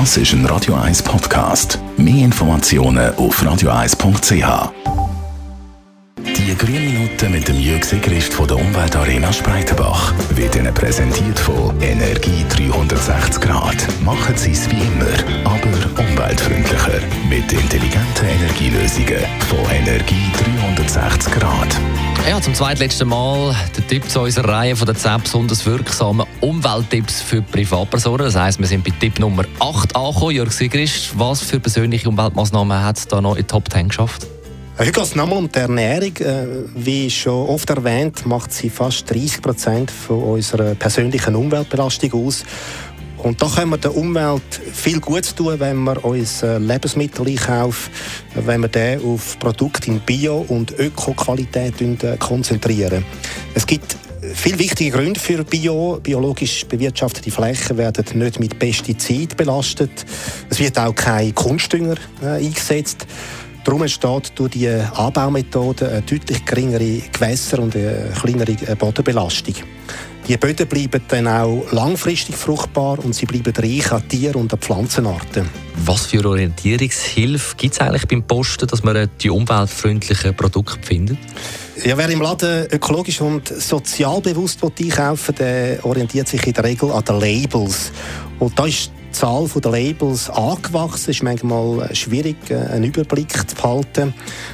Das ist ein Radio 1 Podcast. Mehr Informationen auf radio1.ch. Die grünen Minuten mit dem Jürg Sigrist von der Umweltarena Spreitenbach wird Ihnen präsentiert von Energie 360 Grad. Machen Sie es wie immer, aber umweltfreundlicher. Mit intelligenten Energielösungen von Energie 360 Grad. Ja, zum zweitletzten Mal der Tipp zu unserer Reihe von den 10 besonders wirksamen Umwelttipps für Privatpersonen. Das heisst, wir sind bei Tipp Nummer 8 angekommen. Jörg Sigrist, was für persönliche Umweltmaßnahmen hat es da noch in die Top 10 geschafft? Heute geht es nochmal um die Ernährung. Äh, wie schon oft erwähnt, macht sie fast 30 Prozent unserer persönlichen Umweltbelastung aus. Und da können wir der Umwelt viel Gutes tun, wenn wir uns Lebensmittel einkaufen, wenn wir den auf Produkte in Bio- und Öko-Qualität äh, konzentrieren. Es gibt viele wichtige Gründe für Bio. Biologisch bewirtschaftete Flächen werden nicht mit Pestiziden belastet. Es wird auch kein Kunstdünger äh, eingesetzt. Darum entsteht durch die Anbaumethode eine deutlich geringere Gewässer- und eine kleinere Bodenbelastung. Die Böden bleiben dann auch langfristig fruchtbar und sie bleiben reich an Tier- und an Pflanzenarten. Was für Orientierungshilfe gibt es eigentlich beim Posten, dass man die umweltfreundlichen Produkte findet? Ja, wer im Laden ökologisch und sozial bewusst einkaufen will, der orientiert sich in der Regel an den Labels. Und da ist Zahl der Labels angewachsen. Es ist manchmal schwierig, äh, einen Überblick zu behalten.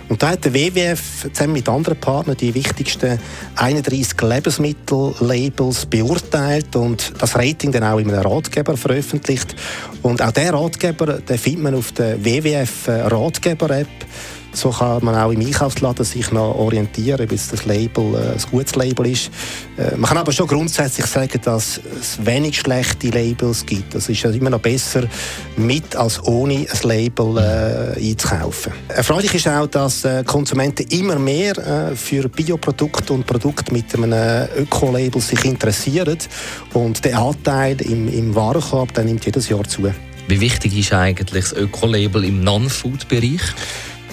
Und da hat der WWF zusammen mit anderen Partnern die wichtigsten 31 Lebensmittel-Labels beurteilt und das Rating dann auch in einem Ratgeber veröffentlicht. Und auch der Ratgeber den findet man auf der WWF Ratgeber-App. So kann man auch im Einkaufsladen sich noch orientieren, ob das Label äh, ein gutes Label ist. Äh, man kann aber schon grundsätzlich sagen, dass es wenig schlechte Labels gibt. Es ist immer noch besser, mit als ohne ein Label äh, einzukaufen. Erfreulich ist auch, dass äh, Konsumenten immer mehr äh, für Bioprodukte und Produkte mit einem Öko-Label sich interessieren. Und der Anteil im, im Warenkorb der nimmt jedes Jahr zu. Wie wichtig ist eigentlich das Öko-Label im Non-Food-Bereich?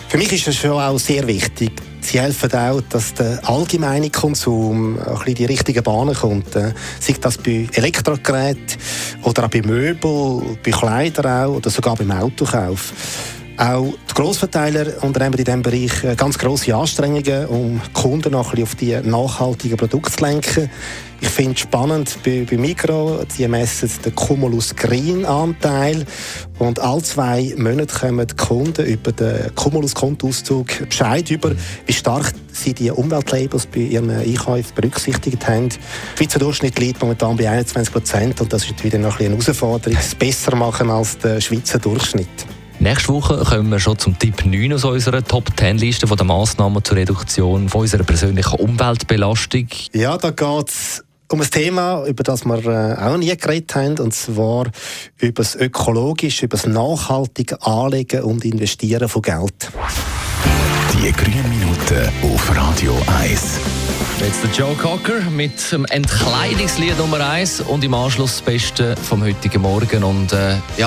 Für mich ist es schon auch sehr wichtig. Sie helfen auch, dass der allgemeine Konsum bisschen die richtigen Bahnen kommt. Äh, sei das bei Elektrogeräten oder auch bei Möbeln, bei Kleidern auch oder sogar beim Autokauf. Auch die Grossverteiler unternehmen in diesem Bereich äh, ganz grosse Anstrengungen, um Kunden noch ein bisschen auf die nachhaltigen Produkte zu lenken. Ich finde es spannend bei, bei Migro, die messen den Cumulus Green Anteil und alle zwei Monate kommen die Kunden über den Cumulus Kontoauszug Bescheid über, wie stark sie die Umweltlabels bei ihren Einkäufen berücksichtigt haben. Der Schweizer Durchschnitt liegt momentan bei 21 Prozent und das ist wieder noch ein eine Herausforderung, es besser machen als der Schweizer Durchschnitt. Nächste Woche kommen wir schon zum Tipp 9 aus unserer Top-10-Liste der Massnahmen zur Reduktion von unserer persönlichen Umweltbelastung. Ja, da geht es um ein Thema, über das wir äh, auch nie geredet haben, und zwar über das ökologische, über das nachhaltige Anlegen und Investieren von Geld. Die grünen Minuten auf Radio 1. Jetzt der Joe Cocker mit dem Entkleidungslied Nummer 1 und im Anschluss das Beste vom heutigen Morgen. Und, äh, ja.